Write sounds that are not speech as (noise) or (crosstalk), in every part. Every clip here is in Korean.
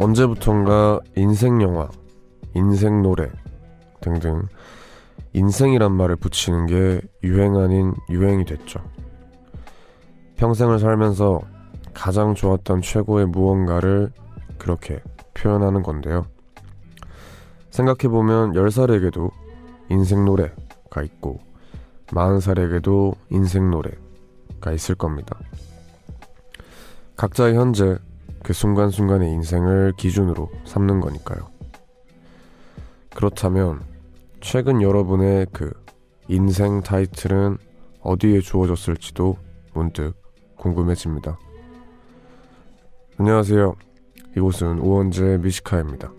언제부턴가 인생 영화, 인생 노래 등등 인생이란 말을 붙이는 게 유행 아닌 유행이 됐죠. 평생을 살면서 가장 좋았던 최고의 무언가를 그렇게 표현하는 건데요. 생각해보면 10살에게도 인생 노래가 있고 40살에게도 인생 노래가 있을 겁니다. 각자의 현재 그 순간순간의 인생을 기준으로 삼는 거니까요. 그렇다면 최근 여러분의 그 인생 타이틀은 어디에 주어졌을지도 문득 궁금해집니다. 안녕하세요. 이곳은 오원재 미시카입니다.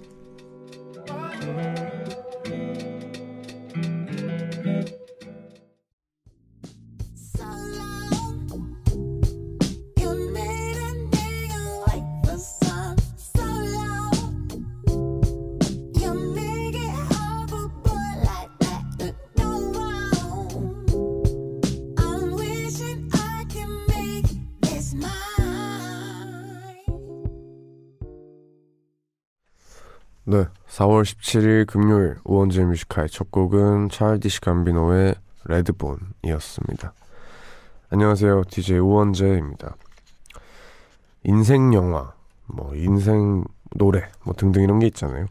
4월 17일 금요일 우원재 Music High의 첫 곡은 Childish Gambino의 Redbone이었습니다. 안녕하세요, DJ 우원재입니다. 인생 영화, 뭐 인생 노래, 뭐 등등 이런 게 있잖아요.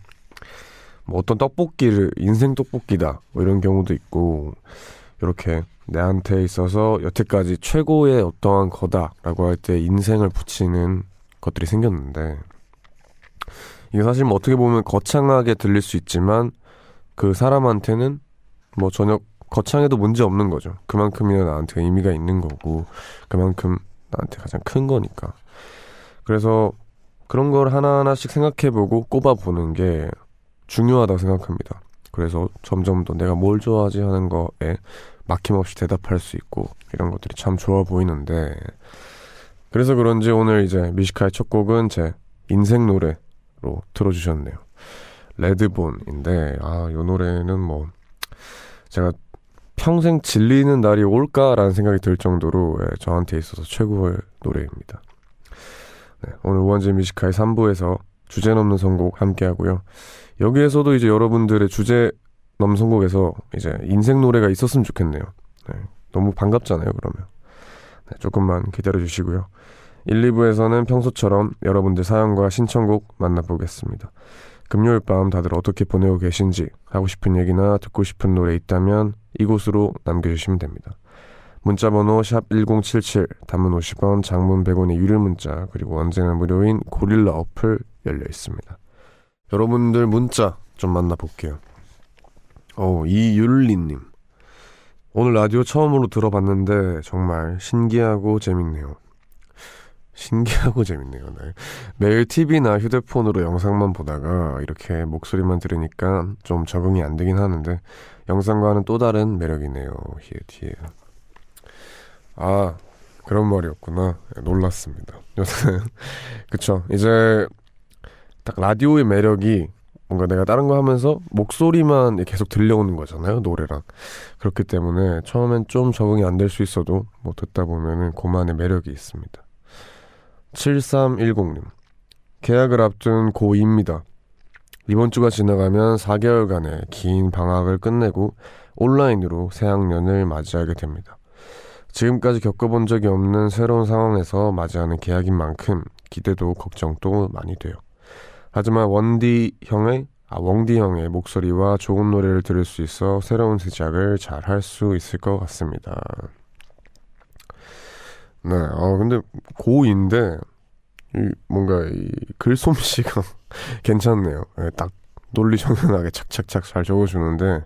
뭐 어떤 떡볶이를 인생 떡볶이다, 뭐 이런 경우도 있고 이렇게 내한테 있어서 여태까지 최고의 어떠한 거다라고 할 때 인생을 붙이는 것들이 생겼는데 이게 사실 뭐 어떻게 보면 거창하게 들릴 수 있지만 그 사람한테는 뭐 전혀 거창해도 문제 없는 거죠. 그만큼이나 나한테 의미가 있는 거고 그만큼 나한테 가장 큰 거니까. 그래서 그런 걸 하나하나씩 생각해보고 꼽아보는 게 중요하다고 생각합니다. 그래서 점점 더 내가 뭘 좋아하지 하는 거에 막힘없이 대답할 수 있고 이런 것들이 참 좋아 보이는데 그래서 그런지 오늘 이제 Music High의 첫 곡은 제 인생 노래 로 들어주셨네요. Redbone인데 아, 요 노래는 뭐 제가 평생 질리는 날이 올까라는 생각이 들 정도로 예, 저한테 있어서 최고의 노래입니다. 네, 오늘 우원재 Music High의 3부에서 주제 넘는 선곡 함께 하고요. 여기에서도 이제 여러분들의 주제 넘는 선곡에서 이제 인생 노래가 있었으면 좋겠네요. 네, 너무 반갑잖아요, 그러면. 네, 조금만 기다려 주시고요. 1, 2부에서는 평소처럼 여러분들 사연과 신청곡 만나보겠습니다. 금요일 밤 다들 어떻게 보내고 계신지 하고 싶은 얘기나 듣고 싶은 노래 있다면 이곳으로 남겨주시면 됩니다. 문자번호 샵 1077, 단문 50원, 장문 100원의 유료 문자, 그리고 언제나 무료인 고릴라 어플 열려 있습니다. 여러분들 문자 좀 만나볼게요. 어, 이율리님. 오늘 라디오 처음으로 들어봤는데 정말 신기하고 재밌네요. 신기하고 재밌네요. 네. 매일 TV나 휴대폰으로 영상만 보다가 이렇게 목소리만 들으니까 좀 적응이 안 되긴 하는데 영상과는 또 다른 매력이네요. 히에 티에. 아 그런 말이었구나. 네, 놀랐습니다. 요새 (laughs) 그쵸. 이제 딱 라디오의 매력이 뭔가 내가 다른 거 하면서 목소리만 계속 들려오는 거잖아요. 노래랑. 그렇기 때문에 처음엔 좀 적응이 안 될 수 있어도 뭐 듣다 보면은 그만의 매력이 있습니다. 7310님. 계약을 앞둔 고2입니다. 이번 주가 지나가면 4개월간의 긴 방학을 끝내고 온라인으로 새학년을 맞이하게 됩니다. 지금까지 겪어본 적이 없는 새로운 상황에서 맞이하는 계약인 만큼 기대도 걱정도 많이 돼요. 하지만 원디 형의 아, 웡디 형의 목소리와 좋은 노래를 들을 수 있어 새로운 시작을 잘 할 수 있을 것 같습니다. 네, 어, 근데 고2인데, 이 뭔가 이 글솜씨가 (laughs) 괜찮네요. 네, 딱 논리정연하게 착착착 잘 적어주는데,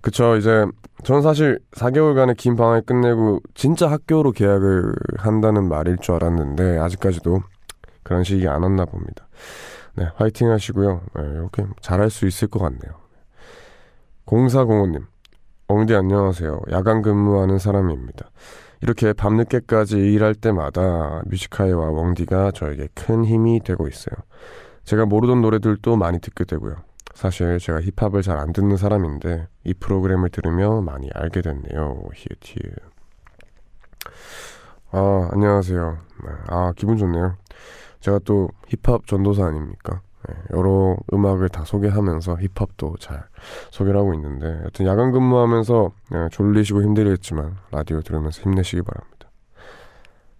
그쵸, 이제, 전 사실 4개월간의 긴 방학을 끝내고 진짜 학교로 계약을 한다는 말일 줄 알았는데, 아직까지도 그런 시기 안 왔나 봅니다. 네, 화이팅 하시고요. 네, 이렇게 잘할 수 있을 것 같네요. 0405님, 엉디 안녕하세요. 야간 근무하는 사람입니다. 이렇게 밤늦게까지 일할 때마다 뮤지카이와 웡디가 저에게 큰 힘이 되고 있어요. 제가 모르던 노래들도 많이 듣게 되고요. 사실 제가 힙합을 잘 안 듣는 사람인데 이 프로그램을 들으며 많이 알게 됐네요. 히읗히읗. 아, 안녕하세요. 아, 기분 좋네요. 제가 또 힙합 전도사 아닙니까? 네, 여러 음악을 다 소개하면서 힙합도 잘 소개를 하고 있는데 여튼 야간 근무하면서 네, 졸리시고 힘들겠지만 라디오 들으면서 힘내시기 바랍니다.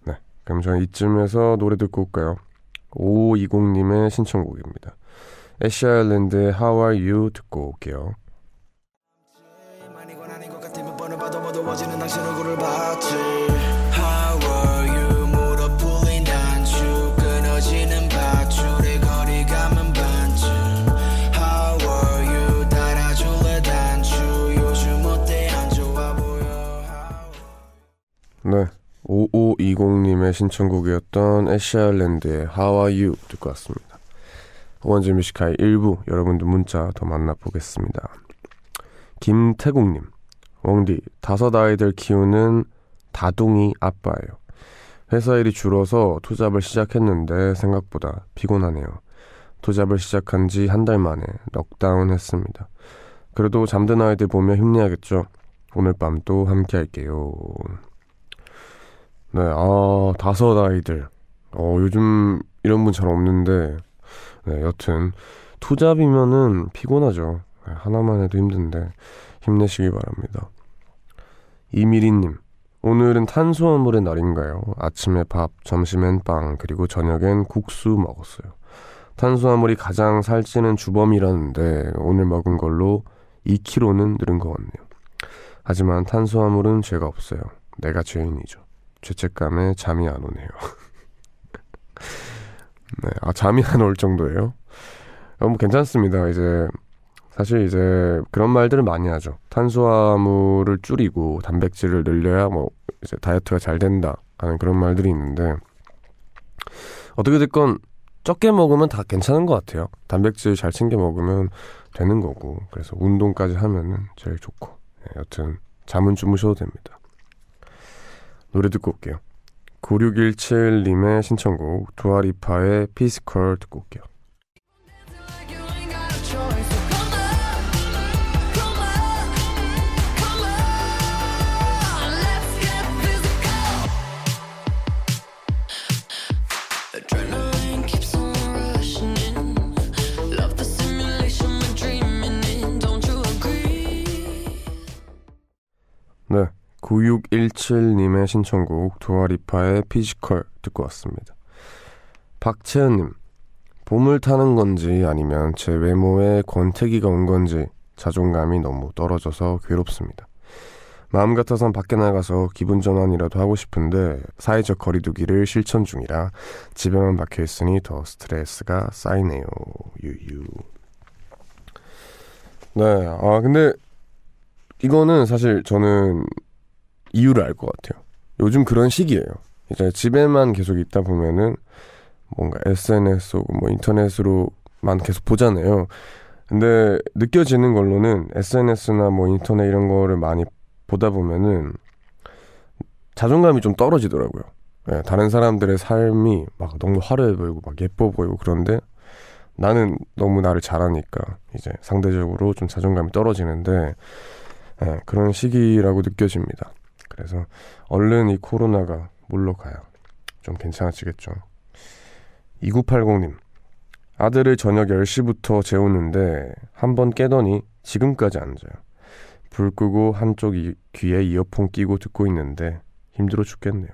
네, 그럼 저는 이쯤에서 노래 듣고 올까요? 5520님의 신청곡입니다. 애쉬 아일랜드의 How Are You 듣고 올게요. 네. 5520님의 신청곡이었던 애쉬아일랜드의 How Are You 듣고 왔습니다. 우원재 Music High의 일부 여러분들 문자 더 만나보겠습니다. 김태국님, 원디 다섯 아이들 키우는 다둥이 아빠예요. 회사 일이 줄어서 투잡을 시작했는데 생각보다 피곤하네요. 투잡을 시작한 지 한 달 만에 넉다운 했습니다. 그래도 잠든 아이들 보며 힘내야겠죠. 오늘 밤 또 함께 할게요. 네, 아, 다섯 아이들. 어, 요즘 이런 분 잘 없는데, 네, 여튼, 투잡이면은 피곤하죠. 네, 하나만 해도 힘든데, 힘내시기 바랍니다. 이미리님, 오늘은 탄수화물의 날인가요? 아침에 밥, 점심엔 빵, 그리고 저녁엔 국수 먹었어요. 탄수화물이 가장 살찌는 주범이라는데, 오늘 먹은 걸로 2kg는 늘은 것 같네요. 하지만 탄수화물은 죄가 없어요. 내가 죄인이죠. 죄책감에 잠이 안 오네요. (laughs) 네, 아, 잠이 안 올 정도예요? 어, 뭐 괜찮습니다. 이제, 사실 이제 그런 말들을 많이 하죠. 탄수화물을 줄이고 단백질을 늘려야 뭐 이제 다이어트가 잘 된다 하는 그런 말들이 있는데, 어떻게 됐건 적게 먹으면 다 괜찮은 것 같아요. 단백질 잘 챙겨 먹으면 되는 거고, 그래서 운동까지 하면은 제일 좋고, 네, 여튼 잠은 주무셔도 됩니다. 노래 듣고 올게요. 9617님의 신청곡 두아리파의 피스컬 듣고 올게요. 네. 9617님의 신청곡 Dua Lipa의 Physical 듣고 왔습니다. 박채은님, 봄을 타는 건지 아니면 제 외모에 권태기가 온 건지 자존감이 너무 떨어져서 괴롭습니다. 마음 같아선 밖에 나가서 기분 전환이라도 하고 싶은데 사회적 거리두기를 실천 중이라 집에만 박혀 있으니 더 스트레스가 쌓이네요. 유유. 네, 아 근데 이거는 사실 저는 이유를 알 것 같아요. 요즘 그런 시기예요. 이제 집에만 계속 있다 보면은 뭔가 SNS 혹은 뭐 인터넷으로만 계속 보잖아요. 근데 느껴지는 걸로는 SNS나 뭐 인터넷 이런 거를 많이 보다 보면은 자존감이 좀 떨어지더라고요. 네, 다른 사람들의 삶이 막 너무 화려해 보이고 막 예뻐 보이고 그런데 나는 너무 나를 잘하니까 이제 상대적으로 좀 자존감이 떨어지는데 네, 그런 시기라고 느껴집니다. 그래서 얼른 이 코로나가 물러가요. 좀 괜찮아지겠죠. 2980님. 아들을 저녁 10시부터 재우는데 한 번 깨더니 지금까지 안 자요. 불 끄고 한쪽 이, 귀에 이어폰 끼고 듣고 있는데 힘들어 죽겠네요.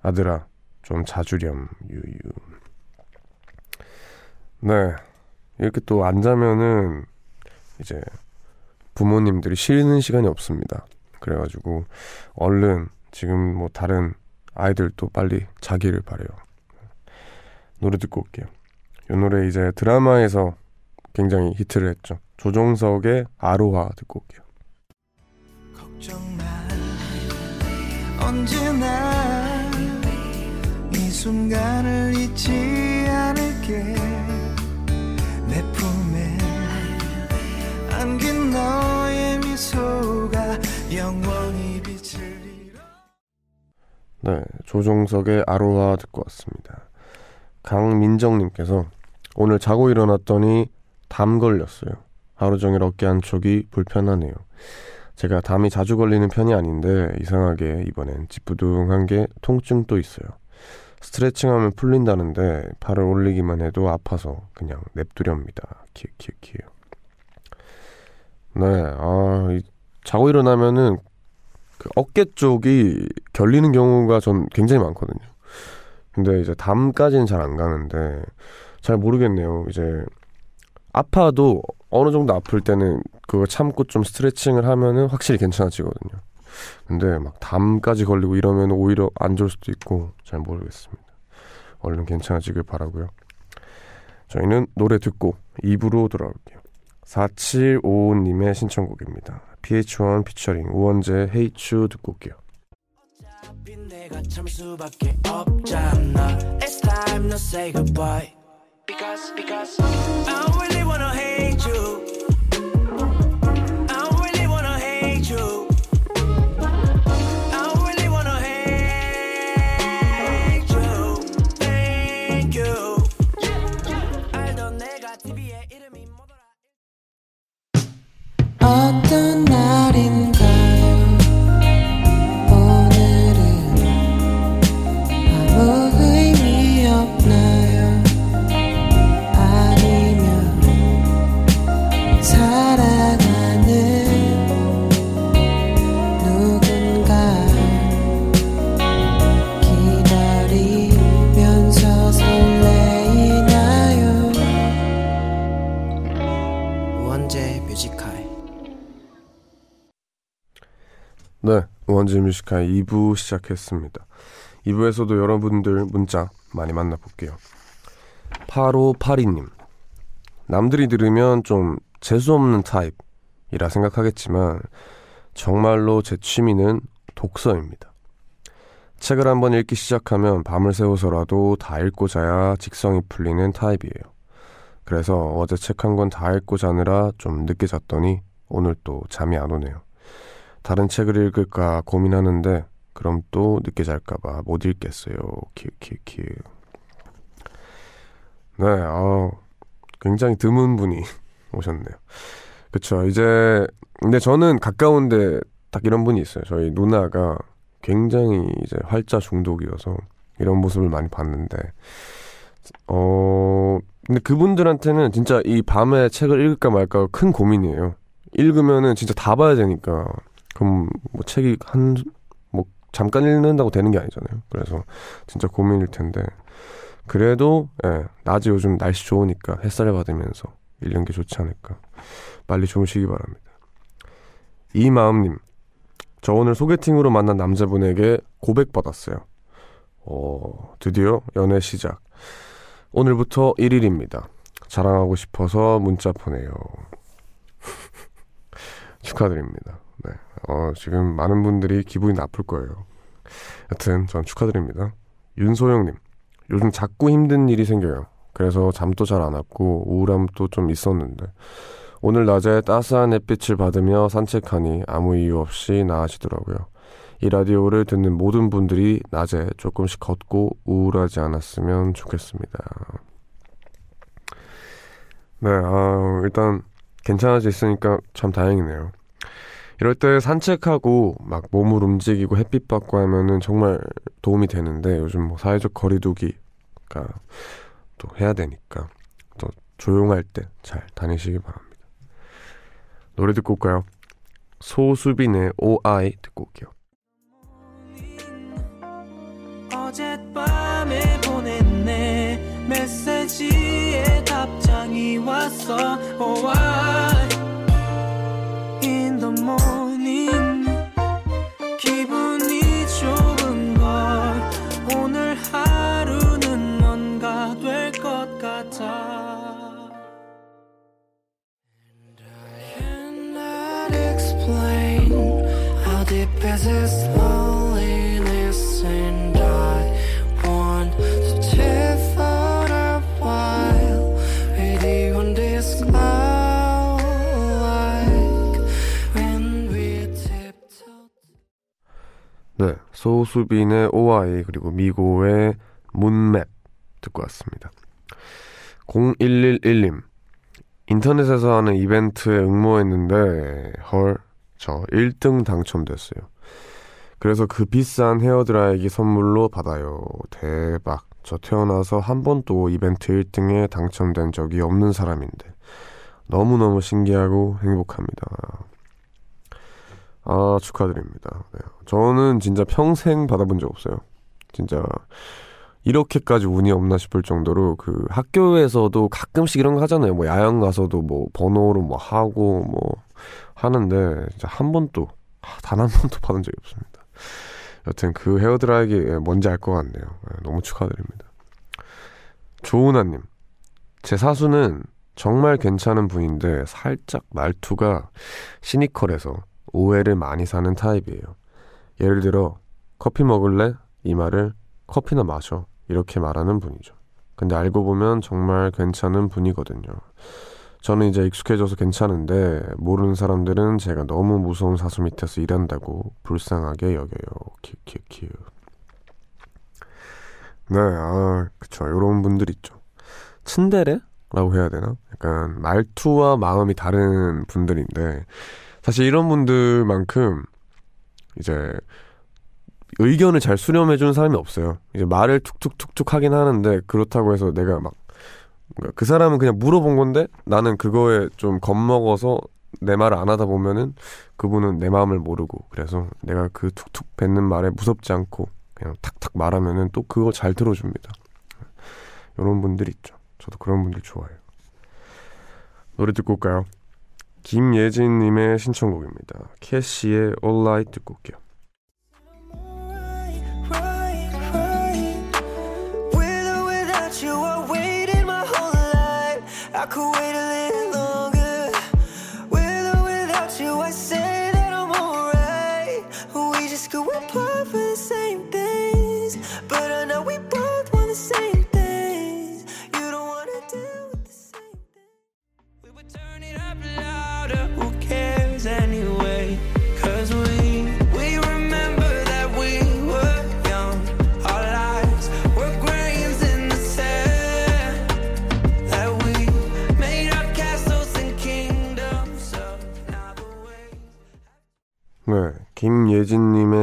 아들아, 좀 자주렴, 유유. 네. 이렇게 또 안 자면은 이제 부모님들이 쉬는 시간이 없습니다. 그래가지고 얼른 지금 뭐 다른 아이들도 빨리 자기를 바래요. 노래 듣고 올게요. 이 노래 이제 드라마에서 굉장히 히트를 했죠. 조종석의 아로하 듣고 올게요. 언제나 이 순간을 잊지 않을게 조종석의 아로하 듣고 왔습니다. 강민정님께서 오늘 자고 일어났더니 담 걸렸어요. 하루 종일 어깨 한쪽이 불편하네요. 제가 담이 자주 걸리는 편이 아닌데 이상하게 이번엔 찌뿌둥한 게 통증도 있어요. 스트레칭하면 풀린다는데 팔을 올리기만 해도 아파서 그냥 냅두렵니다. 키키키. 네, 아, 이, 자고 일어나면은 그 어깨 쪽이 결리는 경우가 전 굉장히 많거든요. 근데 이제 담까지는 잘 안 가는데 잘 모르겠네요. 이제 아파도 어느 정도 아플 때는 그거 참고 좀 스트레칭을 하면은 확실히 괜찮아지거든요. 근데 막 담까지 걸리고 이러면 오히려 안 좋을 수도 있고 잘 모르겠습니다. 얼른 괜찮아지길 바라고요. 저희는 노래 듣고 2부로 돌아올게요. 4755님의 신청곡입니다. PH1 피처링 우원재 헤이츄 듣고 올게요. Because, because I really wanna hate you 원재의 Music High 2부 시작했습니다. 2부에서도 여러분들 문자 많이 만나볼게요. 8582님. 남들이 들으면 좀 재수없는 타입이라 생각하겠지만 정말로 제 취미는 독서입니다. 책을 한번 읽기 시작하면 밤을 새워서라도 다 읽고 자야 직성이 풀리는 타입이에요. 그래서 어제 책 한 권 다 읽고 자느라 좀 늦게 잤더니 오늘 또 잠이 안 오네요. 다른 책을 읽을까 고민하는데 그럼 또 늦게 잘까봐 못 읽겠어요. 키키키. 네, 아 굉장히 드문 분이 (laughs) 오셨네요. 그쵸. 이제 근데 저는 가까운데 딱 이런 분이 있어요. 저희 누나가 굉장히 이제 활자 중독이어서 이런 모습을 많이 봤는데 어 근데 그분들한테는 진짜 이 밤에 책을 읽을까 말까 큰 고민이에요. 읽으면은 진짜 다 봐야 되니까 그럼 뭐 책이 한 뭐 잠깐 읽는다고 되는 게 아니잖아요. 그래서 진짜 고민일 텐데 그래도 예, 낮에 요즘 날씨 좋으니까 햇살을 받으면서 읽는 게 좋지 않을까. 빨리 주무시기 바랍니다. 이마음님, 저 오늘 소개팅으로 만난 남자분에게 고백 받았어요. 어, 드디어 연애 시작. 오늘부터 1일입니다. 자랑하고 싶어서 문자 보내요. (laughs) 축하드립니다. 네. 어, 지금 많은 분들이 기분이 나쁠 거예요. 여튼, 전 축하드립니다. 윤소영님, 요즘 자꾸 힘든 일이 생겨요. 그래서 잠도 잘 안 왔고, 우울함도 좀 있었는데, 오늘 낮에 따스한 햇빛을 받으며 산책하니 아무 이유 없이 나아지더라고요. 이 라디오를 듣는 모든 분들이 낮에 조금씩 걷고 우울하지 않았으면 좋겠습니다. 네, 아, 일단 괜찮아졌으니까 참 다행이네요. 이럴 때 산책하고 막 몸을 움직이고 햇빛 받고 하면은 정말 도움이 되는데 요즘 뭐 사회적 거리두기가 또 해야 되니까 또 조용할 때 잘 다니시기 바랍니다. 노래 듣고 올까요? 소수빈의 OI 듣고 올게요. 어젯밤에 보냈네 메시지에 답장이 왔어 oh, I in the morning. 기분 소수빈의 OI 그리고 미고의 문맵 듣고 왔습니다. 0111님 인터넷에서 하는 이벤트에 응모했는데 헐 저 1등 당첨됐어요. 그래서 그 비싼 헤어드라이기 선물로 받아요. 대박. 저 태어나서 한 번도 이벤트 1등에 당첨된 적이 없는 사람인데 너무너무 신기하고 행복합니다. 아, 축하드립니다. 네. 저는 진짜 평생 받아본 적 없어요. 진짜 이렇게까지 운이 없나 싶을 정도로 그 학교에서도 가끔씩 이런 거 하잖아요. 뭐 야영 가서도 뭐 번호로 뭐 하고 뭐 하는데 진짜 한 번도 단 한 번도 받은 적이 없습니다. 여튼 그 헤어드라이기 뭔지 알 것 같네요. 네, 너무 축하드립니다. 조은아님, 제 사수는 정말 괜찮은 분인데 살짝 말투가 시니컬해서 오해를 많이 사는 타입이에요. 예를 들어 커피 먹을래? 이 말을 커피나 마셔 이렇게 말하는 분이죠. 근데 알고 보면 정말 괜찮은 분이거든요. 저는 이제 익숙해져서 괜찮은데 모르는 사람들은 제가 너무 무서운 사수 밑에서 일한다고 불쌍하게 여겨요. 키키키. 네, 아, 그쵸. 요런 분들 있죠. 츤데레 라고 해야 되나? 약간 말투와 마음이 다른 분들인데 사실 이런 분들만큼 이제 의견을 잘 수렴해 주는 사람이 없어요. 이제 말을 툭툭툭툭 하긴 하는데 그렇다고 해서 내가 막 그 사람은 그냥 물어본 건데 나는 그거에 좀 겁먹어서 내 말을 안 하다 보면은 그분은 내 마음을 모르고 그래서 내가 그 툭툭 뱉는 말에 무섭지 않고 그냥 탁탁 말하면은 또 그거 잘 들어줍니다. 이런 분들 있죠. 저도 그런 분들 좋아해요. 노래 듣고 올까요? 김예진님의 신청곡입니다. 캐시의 All Right 듣고 올게요. 네,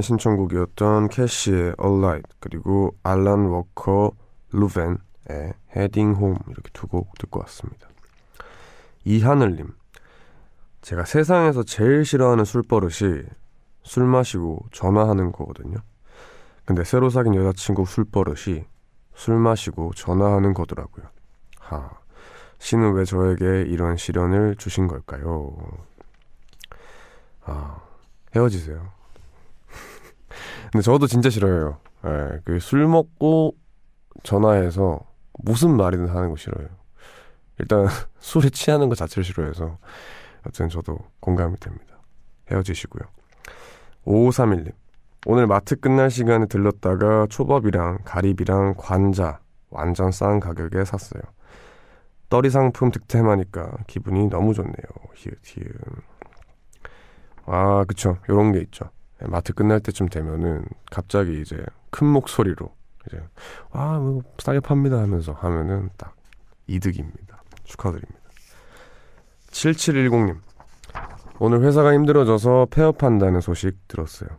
신청곡이었던 캐시의 All Right 그리고 알란 워커 루벤의 Heading Home 이렇게 두 곡 듣고 왔습니다. 이하늘님, 제가 세상에서 제일 싫어하는 술버릇이 술 마시고 전화하는 거거든요. 근데 새로 사귄 여자친구 술버릇이 술 마시고 전화하는 거더라고요. 하, 신은 왜 저에게 이런 시련을 주신 걸까요? 아, 헤어지세요. 근데 저도 진짜 싫어요. 예, 그술 먹고 전화해서 무슨 말이든 하는 거 싫어요. 일단 (laughs) 술에 취하는 것 자체를 싫어해서 여튼 저도 공감이 됩니다. 헤어지시고요. 5531님. 오늘 마트 끝날 시간에 들렀다가 초밥이랑 가리비랑 관자 완전 싼 가격에 샀어요. 떨이 상품 득템하니까 기분이 너무 좋네요. 히읗 히읗. 아, 그쵸. 요런 게 있죠. 예, 마트 끝날 때쯤 되면은 갑자기 이제 큰 목소리로 이제 아, 뭐 싸게 팝니다 하면서 하면은 딱 이득입니다. 축하드립니다. 7710님. 오늘 회사가 힘들어져서 폐업한다는 소식 들었어요.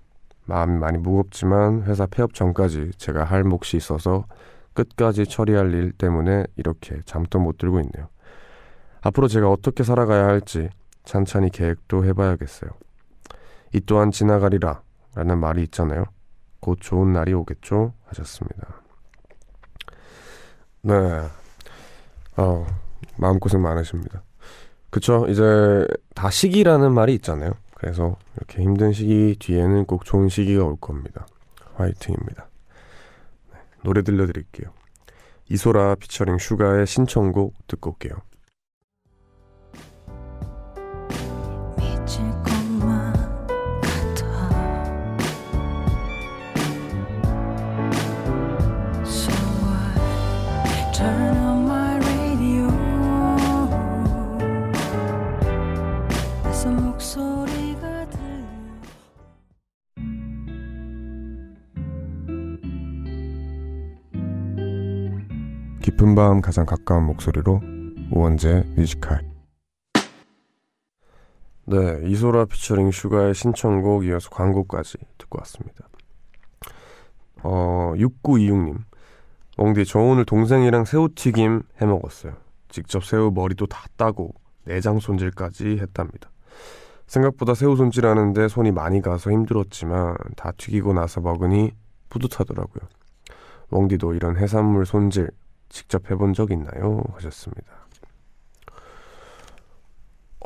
마음이 많이 무겁지만 회사 폐업 전까지 제가 할 몫이 있어서 끝까지 처리할 일 때문에 이렇게 잠도 못 들고 있네요. 앞으로 제가 어떻게 살아가야 할지 찬찬히 계획도 해봐야겠어요. 이 또한 지나가리라 라는 말이 있잖아요. 곧 좋은 날이 오겠죠? 하셨습니다. 네. 어, 마음고생 많으십니다. 그쵸? 이제 다 시기라는 말이 있잖아요. 그래서 이렇게 힘든 시기 뒤에는 꼭 좋은 시기가 올 겁니다. 화이팅입니다. 네, 노래 들려드릴게요. 이소라 피처링 슈가의 신청곡 듣고 올게요. 깊은 밤 가장 가까운 목소리로 우원재의 Music High 네, 이소라 피처링 슈가의 신청곡 이어서 광고까지 듣고 왔습니다. 어, 6926님. 엉디, 저 오늘 동생이랑 새우튀김 해 먹었어요. 직접 새우 머리도 다 따고 내장 손질까지 했답니다. 생각보다 새우 손질하는데 손이 많이 가서 힘들었지만 다 튀기고 나서 먹으니 뿌듯하더라고요. 웡디도 이런 해산물 손질 직접 해본 적 있나요? 하셨습니다.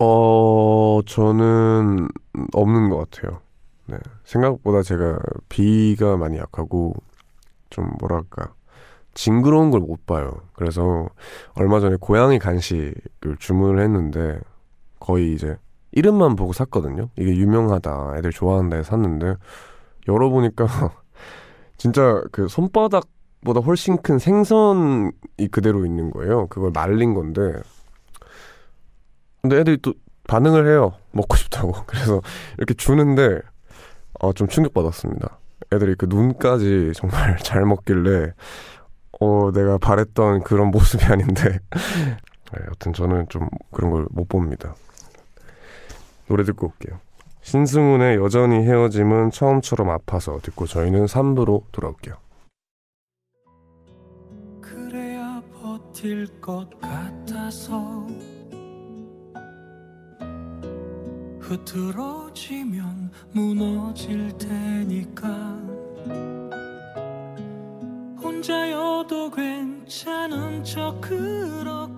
어, 저는 없는 것 같아요. 네. 생각보다 제가 비가 많이 약하고 좀 뭐랄까 징그러운 걸 못 봐요. 그래서 얼마 전에 고양이 간식을 주문을 했는데 거의 이제 이름만 보고 샀거든요. 이게 유명하다, 애들 좋아한다 해서 샀는데 열어보니까 (laughs) 진짜 그 손바닥 보다 훨씬 큰 생선이 그대로 있는 거예요. 그걸 말린 건데 근데 애들이 또 반응을 해요. 먹고 싶다고. (laughs) 그래서 이렇게 주는데 어, 좀 충격받았습니다. 애들이 그 눈까지 정말 (laughs) 잘 먹길래 어, 내가 바랬던 그런 모습이 아닌데 (laughs) 네, 여튼 저는 좀 그런 걸 못 봅니다. 노래 듣고 올게요. 신승훈의 여전히 헤어짐은 처음처럼 아파서 듣고 저희는 3부로 돌아올게요. 버틸 것 같아서 흐트러지면 무너질 테니까. 혼자여도 괜찮은 척 그렇게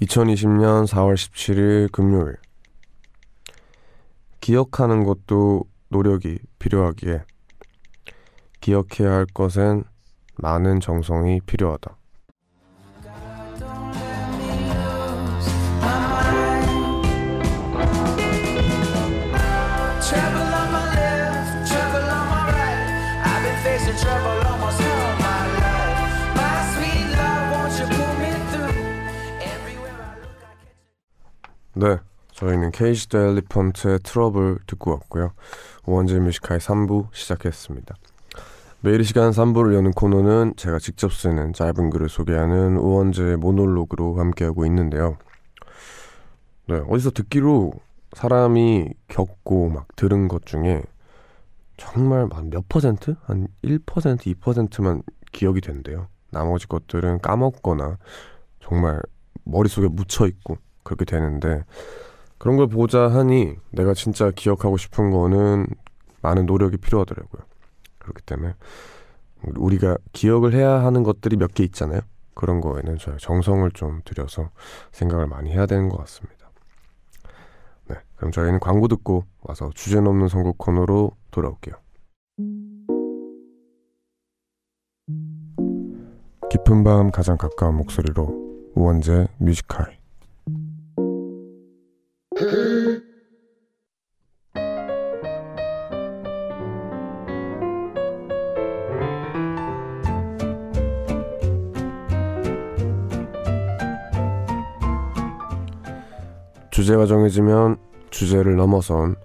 2020년 4월 17일 금요일 기억하는 것도 노력이 필요하기에 기억해야 할 것엔 많은 정성이 필요하다. 네, 저희는 Cage The Elephant의 Trouble 듣고 왔고요. 원재의 Music High 3부 시작했습니다. 매일 시간 3부를 여는 코너는 제가 직접 쓰는 짧은 글을 소개하는 우원재의 모놀로그로 함께하고 있는데요. 네, 어디서 듣기로 사람이 겪고 막 들은 것 중에 정말 몇 퍼센트? 한 1%, 2%만 기억이 된대요. 나머지 것들은 까먹거나 정말 머릿속에 묻혀있고 그렇게 되는데 그런 걸 보자 하니 내가 진짜 기억하고 싶은 거는 많은 노력이 필요하더라고요. 그렇기 때문에 우리가 기억을 해야 하는 것들이 몇 개 있잖아요. 그런 거에는 저희 정성을 좀 들여서 생각을 많이 해야 되는 것 같습니다. 네, 그럼 저희는 광고 듣고 와서 주제 넘는 선곡 코너로 돌아올게요. 깊은 밤 가장 가까운 목소리로 우원재 뮤지컬 주제가 정해지면 주제를 넘어선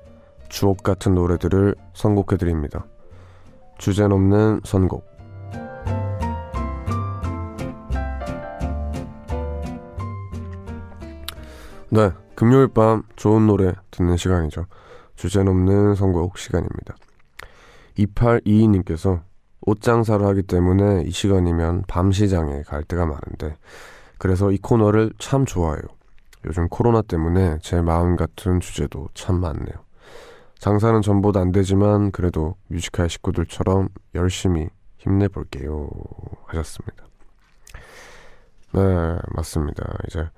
주옥 같은 노래들을 선곡해 드립니다. 주제 넘는 선곡. 네, 금요일 밤 좋은 노래 듣는 시간이죠. 주제 넘는 선곡 시간입니다. 2822님께서 옷 장사를 하기 때문에 이 시간이면 밤 시장에 갈 때가 많은데 그래서 이 코너를 참 좋아해요. 요즘 코로나 때문에 제 마음 같은 주제도 참 많네요. 장사는 전보다 안 되지만 그래도 뮤지컬 식구들처럼 열심히 힘내볼게요. 하셨습니다. 네, 맞습니다. 이제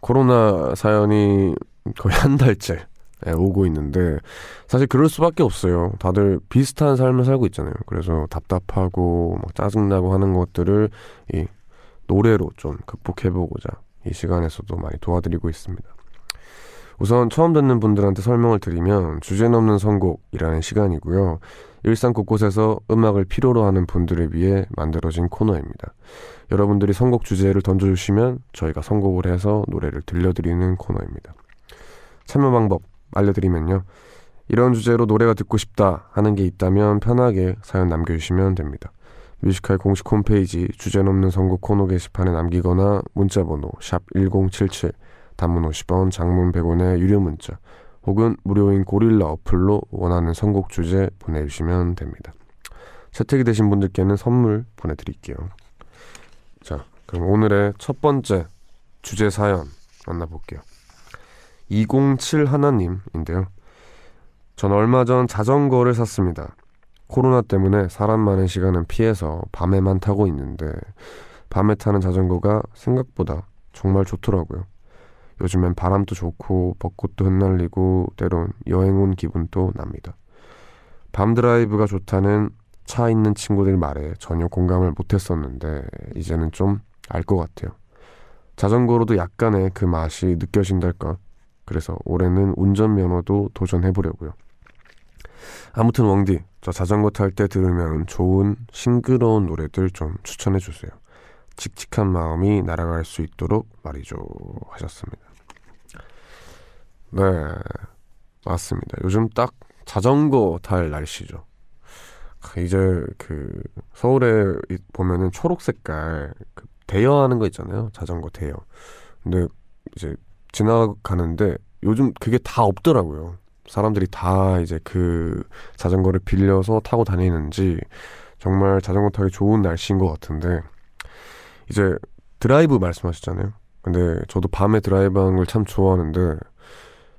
코로나 사연이 거의 한 달째 오고 있는데 사실 그럴 수밖에 없어요. 다들 비슷한 삶을 살고 있잖아요. 그래서 답답하고 막 짜증나고 하는 것들을 이 노래로 좀 극복해보고자 이 시간에서도 많이 도와드리고 있습니다. 우선 처음 듣는 분들한테 설명을 드리면 주제 넘는 선곡이라는 시간이고요. 일상 곳곳에서 음악을 필요로 하는 분들을 위해 만들어진 코너입니다. 여러분들이 선곡 주제를 던져주시면 저희가 선곡을 해서 노래를 들려드리는 코너입니다. 참여 방법 알려드리면요. 이런 주제로 노래가 듣고 싶다 하는 게 있다면 편하게 사연 남겨주시면 됩니다. 뮤지컬 공식 홈페이지 주제 넘는 선곡 코너 게시판에 남기거나 문자번호 샵 1077, 단문 50원, 장문 100원의 유료 문자 혹은 무료인 고릴라 어플로 원하는 선곡 주제 보내주시면 됩니다. 채택이 되신 분들께는 선물 보내드릴게요. 자, 그럼 오늘의 첫 번째 주제 사연 만나볼게요. 207 하나님인데요. 전 얼마 전 자전거를 샀습니다. 코로나 때문에 사람 많은 시간은 피해서 밤에만 타고 있는데 밤에 타는 자전거가 생각보다 정말 좋더라고요. 요즘엔 바람도 좋고 벚꽃도 흩날리고 때론 여행 온 기분도 납니다. 밤 드라이브가 좋다는 차 있는 친구들 말에 전혀 공감을 못했었는데 이제는 좀 알 것 같아요. 자전거로도 약간의 그 맛이 느껴진달까. 그래서 올해는 운전면허도 도전해보려고요. 아무튼 웡디, 저 자전거 탈 때 들으면 좋은 싱그러운 노래들 좀 추천해주세요. 칙칙한 마음이 날아갈 수 있도록 말이죠. 하셨습니다. 네, 맞습니다. 요즘 딱 자전거 탈 날씨죠. 이제 그 서울에 보면은 초록 색깔 그 대여하는 거 있잖아요. 자전거 대여. 근데 이제 지나가는데 요즘 그게 다 없더라고요. 사람들이 다 이제 그 자전거를 빌려서 타고 다니는지 정말 자전거 타기 좋은 날씨인 것 같은데 이제 드라이브 말씀하셨잖아요. 근데 저도 밤에 드라이브 하는 걸 참 좋아하는데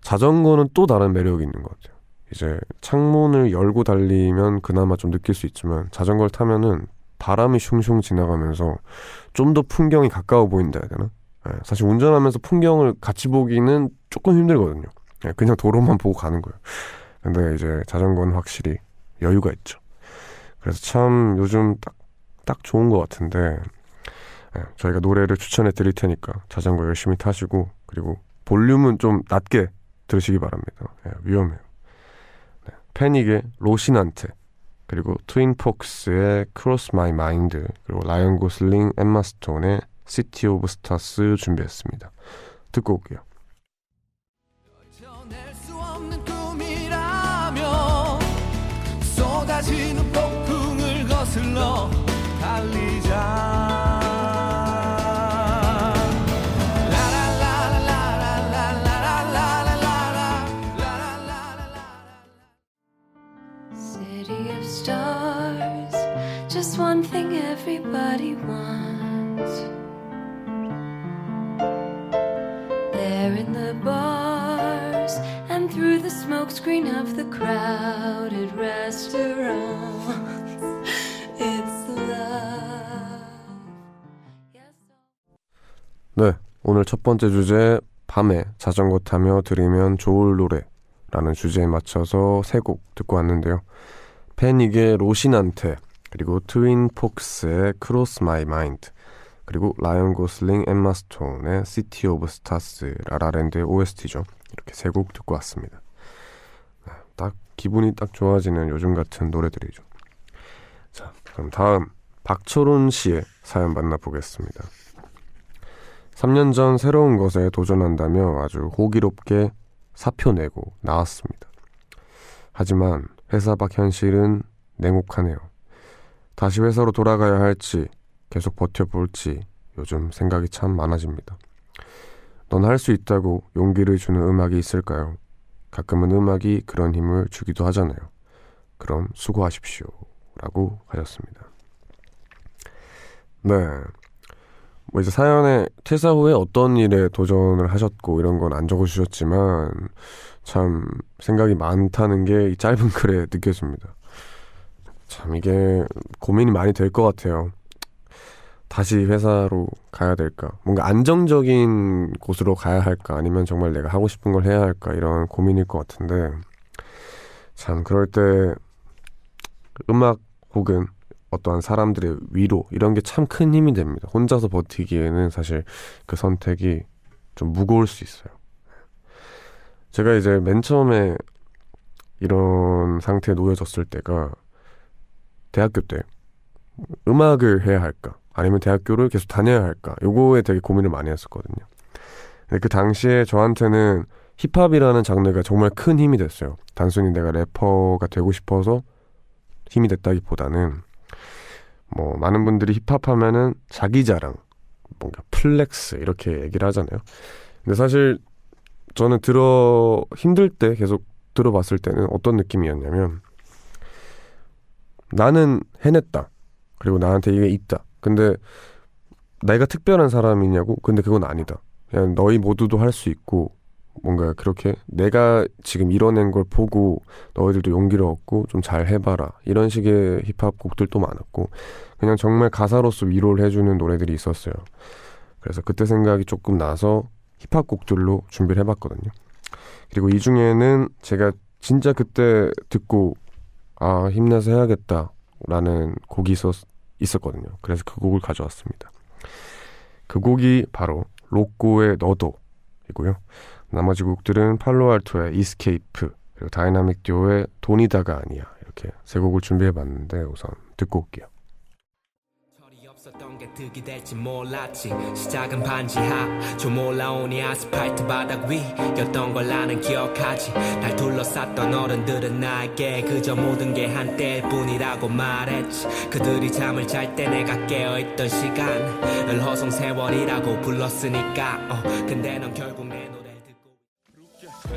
자전거는 또 다른 매력이 있는 것 같아요. 이제 창문을 열고 달리면 그나마 좀 느낄 수 있지만 자전거를 타면은 바람이 슝슝 지나가면서 좀 더 풍경이 가까워 보인다 해야 되나? 네, 사실 운전하면서 풍경을 같이 보기는 조금 힘들거든요. 네, 그냥 도로만 보고 가는 거예요. 근데 이제 자전거는 확실히 여유가 있죠. 그래서 참 요즘 딱, 딱 좋은 것 같은데 네, 저희가 노래를 추천해 드릴 테니까 자전거 열심히 타시고 그리고 볼륨은 좀 낮게 들으시기 바랍니다. 네, 위험해요. 네, 패닉의 로시난테 그리고 Twin Forks의 Cross My Mind 그리고 라이언 고슬링 엠마 스톤의 City of Stars 준비했습니다. 듣고 올게요. Everybody wants. There in the bars and through the smokescreen of the crowded restaurants. It's love. 네, 오늘 첫 번째 주제 밤에 자전거 타며 들으면 좋을 노래라는 주제에 맞춰서 세 곡 듣고 왔는데요. 패닉의 로시난테 그리고 Twin Forks의 Cross My Mind 그리고 라이언 고슬링 엠마 스톤의 City of Stars 라라랜드의 OST죠. 이렇게 세 곡 듣고 왔습니다. 네, 딱 기분이 딱 좋아지는 요즘 같은 노래들이죠. 자, 그럼 다음 박철훈 씨의 사연 만나보겠습니다. 3년 전 새로운 것에 도전한다며 아주 호기롭게 사표 내고 나왔습니다. 하지만 회사 밖 현실은 냉혹하네요. 다시 회사로 돌아가야 할지 계속 버텨볼지 요즘 생각이 참 많아집니다. 넌 할 수 있다고 용기를 주는 음악이 있을까요? 가끔은 음악이 그런 힘을 주기도 하잖아요. 그럼 수고하십시오. 라고 하셨습니다. 네. 뭐 이제 사연에 퇴사 후에 어떤 일에 도전을 하셨고 이런 건 안 적어주셨지만 참 생각이 많다는 게 이 짧은 글에 느껴집니다. 참 이게 고민이 많이 될 것 같아요. 다시 회사로 가야 될까? 뭔가 안정적인 곳으로 가야 할까? 아니면 정말 내가 하고 싶은 걸 해야 할까? 이런 고민일 것 같은데, 참, 그럴 때 음악 혹은 어떠한 사람들의 위로 이런 게 참 큰 힘이 됩니다. 혼자서 버티기에는 사실 그 선택이 좀 무거울 수 있어요. 제가 이제 맨 처음에 이런 상태에 놓여졌을 때가 대학교 때 음악을 해야 할까 아니면 대학교를 계속 다녀야 할까 요거에 되게 고민을 많이 했었거든요. 근데 그 당시에 저한테는 힙합이라는 장르가 정말 큰 힘이 됐어요. 단순히 내가 래퍼가 되고 싶어서 힘이 됐다기보다는 뭐 많은 분들이 힙합 하면은 자기 자랑, 뭔가 flex 이렇게 얘기를 하잖아요. 근데 사실 저는 들어 힘들 때 계속 들어봤을 때는 어떤 느낌이었냐면 나는 해냈다. 그리고 나한테 이게 있다. 근데 내가 특별한 사람이냐고? 근데 그건 아니다. 그냥 너희 모두도 할 수 있고 뭔가 그렇게 내가 지금 이뤄낸 걸 보고 너희들도 용기를 얻고 좀 잘 해봐라 이런 식의 힙합 곡들도 많았고 그냥 정말 가사로서 위로를 해주는 노래들이 있었어요. 그래서 그때 생각이 조금 나서 힙합 곡들로 준비를 해봤거든요. 그리고 이 중에는 제가 진짜 그때 듣고 아 힘내서 해야겠다라는 곡이 있었, 있었거든요. 그래서 그 곡을 가져왔습니다. 그 곡이 바로 로꼬의 너도이고요. 나머지 곡들은 팔로알토의 Escape 그리고 다이나믹 듀오의 돈이 다가 아니야 이렇게 세 곡을 준비해봤는데 우선 듣고 올게요. 없었던 게 득이 될지 몰랐지. 시작은 반지하. 좀 올라오니 아스팔트 바닥 위였던 걸 나는 기억하지. 날 둘러쌌던 어른들은 나에게 그저 모든 게 한때일 뿐이라고 말했지. 그들이 잠을 잘 때 내가 깨어있던 시간을 허송 세월이라고 불렀으니까. 어 근데 넌 결국 내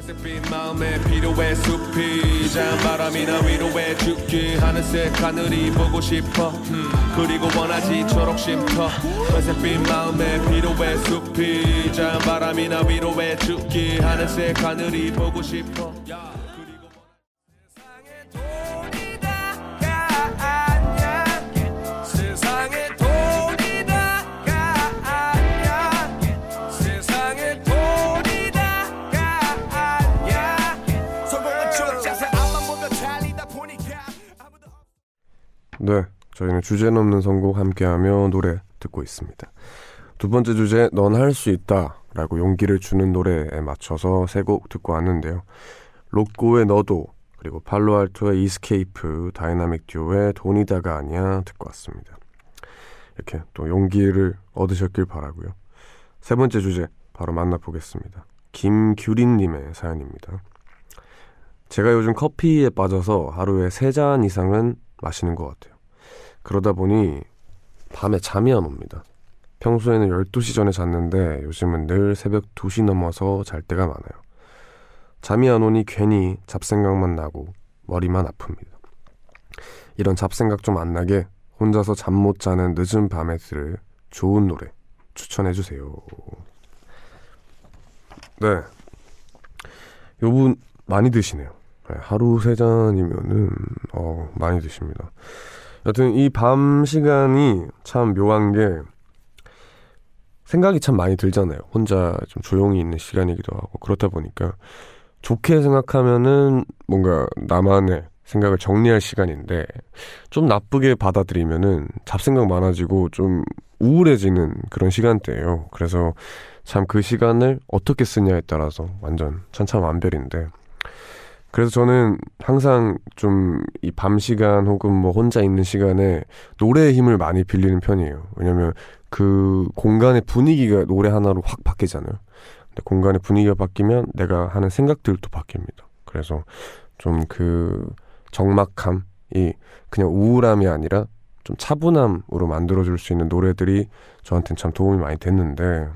회색빛 마음에 필요해 숲이. 자 바람이나 위로해 죽기 하늘색 하늘이 보고 싶어. 음, 그리고 원하지 초록 쉼터. 회색빛 마음에 필요해 숲이. 자 바람이나 위로해 죽기 하늘색 하늘이 보고 싶어 저희는 주제 넘는 선곡 함께하며 노래 듣고 있습니다. 두 번째 주제, 넌 할 수 있다 라고 용기를 주는 노래에 맞춰서 세 곡 듣고 왔는데요. 로꼬의 너도, 그리고 팔로알토의 Escape, 다이나믹 듀오의 돈이 다가 아니야 듣고 왔습니다. 이렇게 또 용기를 얻으셨길 바라고요. 세 번째 주제 바로 만나보겠습니다. 김규린님의 사연입니다. 제가 요즘 커피에 빠져서 하루에 세 잔 이상은 마시는 것 같아요. 그러다 보니 밤에 잠이 안 옵니다. 평소에는 12시 전에 잤는데 요즘은 늘 새벽 2시 넘어서 잘 때가 많아요. 잠이 안 오니 괜히 잡생각만 나고 머리만 아픕니다. 이런 잡생각 좀 안 나게 혼자서 잠 못 자는 늦은 밤에 들을 좋은 노래 추천해 주세요. 네. 요분 많이 드시네요. 네, 하루 세 잔이면은 어, 많이 드십니다. 여튼 이 밤 시간이 참 묘한 게 생각이 참 많이 들잖아요. 혼자 좀 조용히 있는 시간이기도 하고 그렇다 보니까 좋게 생각하면은 뭔가 나만의 생각을 정리할 시간인데 좀 나쁘게 받아들이면은 잡생각 많아지고 좀 우울해지는 그런 시간대예요. 그래서 참 그 시간을 어떻게 쓰냐에 따라서 완전 천차만별인데 그래서 저는 항상 좀 이 밤 시간 혹은 뭐 혼자 있는 시간에 노래의 힘을 많이 빌리는 편이에요. 왜냐면 그 공간의 분위기가 노래 하나로 확 바뀌잖아요. 근데 공간의 분위기가 바뀌면 내가 하는 생각들도 바뀝니다. 그래서 좀그 적막함이 그냥 우울함이 아니라 좀 차분함으로 만들어줄 수 있는 노래들이 저한테는 참 도움이 많이 됐는데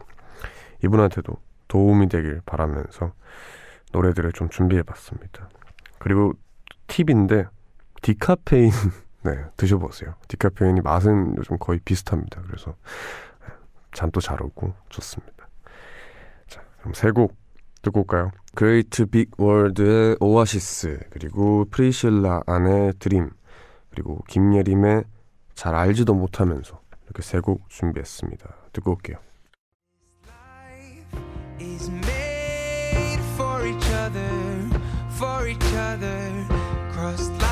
이분한테도 도움이 되길 바라면서 노래들을 좀 준비해봤습니다. 그리고 팁인데 디카페인 (laughs) 네 드셔보세요. 디카페인이 맛은 요즘 거의 비슷합니다. 그래서 잠도 잘 오고 좋습니다. 자 그럼 세곡 듣고 올까요? Great Big World의 Oasis 그리고 Priscilla Ahn의 Dream 그리고 김예림의 잘 알지도 못하면서 이렇게 세 곡 준비했습니다. 듣고 올게요. For each other. Crossed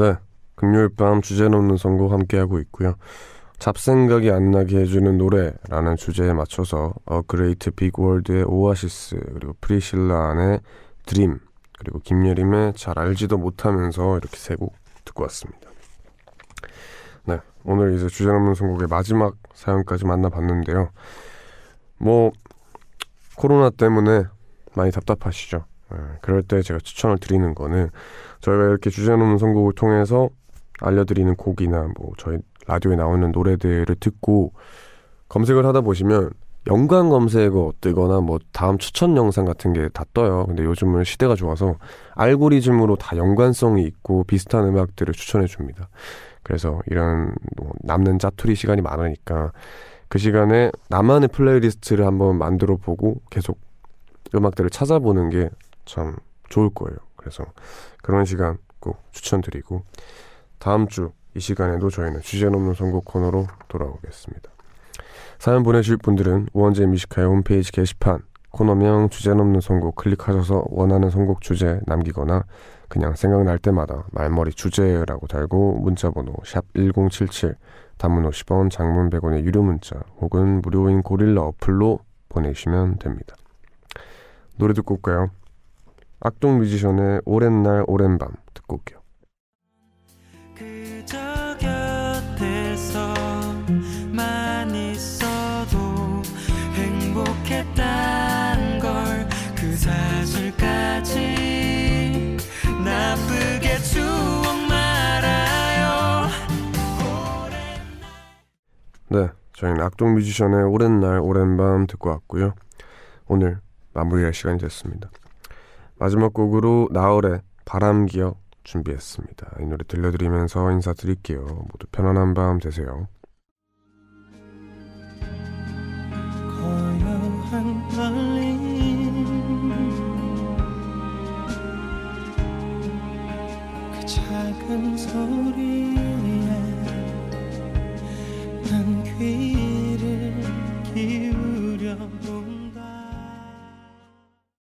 네. 금요일 밤 주제 넘는 선곡 함께하고 있고요. 잡생각이 안 나게 해주는 노래라는 주제에 맞춰서 어 Great Big World의 Oasis 그리고 Priscilla Ahn의 Dream 그리고 김예림의 잘 알지도 못하면서 이렇게 세 곡 듣고 왔습니다. 네, 오늘 이제 주제 넘는 선곡의 마지막 사연까지 만나봤는데요. 뭐 코로나 때문에 많이 답답하시죠? 네, 그럴 때 제가 추천을 드리는 거는 저희가 이렇게 주제 넘는 선곡을 통해서 알려드리는 곡이나 뭐 저희 라디오에 나오는 노래들을 듣고 검색을 하다 보시면 연관 검색어 뜨거나 뭐 다음 추천 영상 같은 게 다 떠요. 근데 요즘은 시대가 좋아서 알고리즘으로 다 연관성이 있고 비슷한 음악들을 추천해 줍니다. 그래서 이런 뭐 남는 짜투리 시간이 많으니까 그 시간에 나만의 playlist를 한번 만들어 보고 계속 음악들을 찾아보는 게 참 좋을 거예요. 그래서 그런 시간 꼭 추천드리고 다음 주 이 시간에도 저희는 주제 넘는 선곡 코너로 돌아오겠습니다. 사연 보내주실 분들은 우원재 Music High 홈페이지 게시판 코너명 주제 넘는 선곡 클릭하셔서 원하는 선곡 주제 남기거나 그냥 생각날 때마다 말머리 주제라고 달고 문자번호 샵 1077 단문 50원 장문 100원의 유료 문자 혹은 무료인 고릴라 어플로 보내시면 됩니다. 노래 듣고 올까요? 악동 뮤지션의 오랜 날 오랜 밤 듣고 올게요. 네, 저희는 악동 뮤지션의 오랜 날 오랜 밤 듣고 왔고요. 오늘 마무리할 시간이 됐습니다. 마지막 곡으로 나얼의 바람기억 준비했습니다. 이 노래 들려드리면서 인사드릴게요. 모두 편안한 밤 되세요.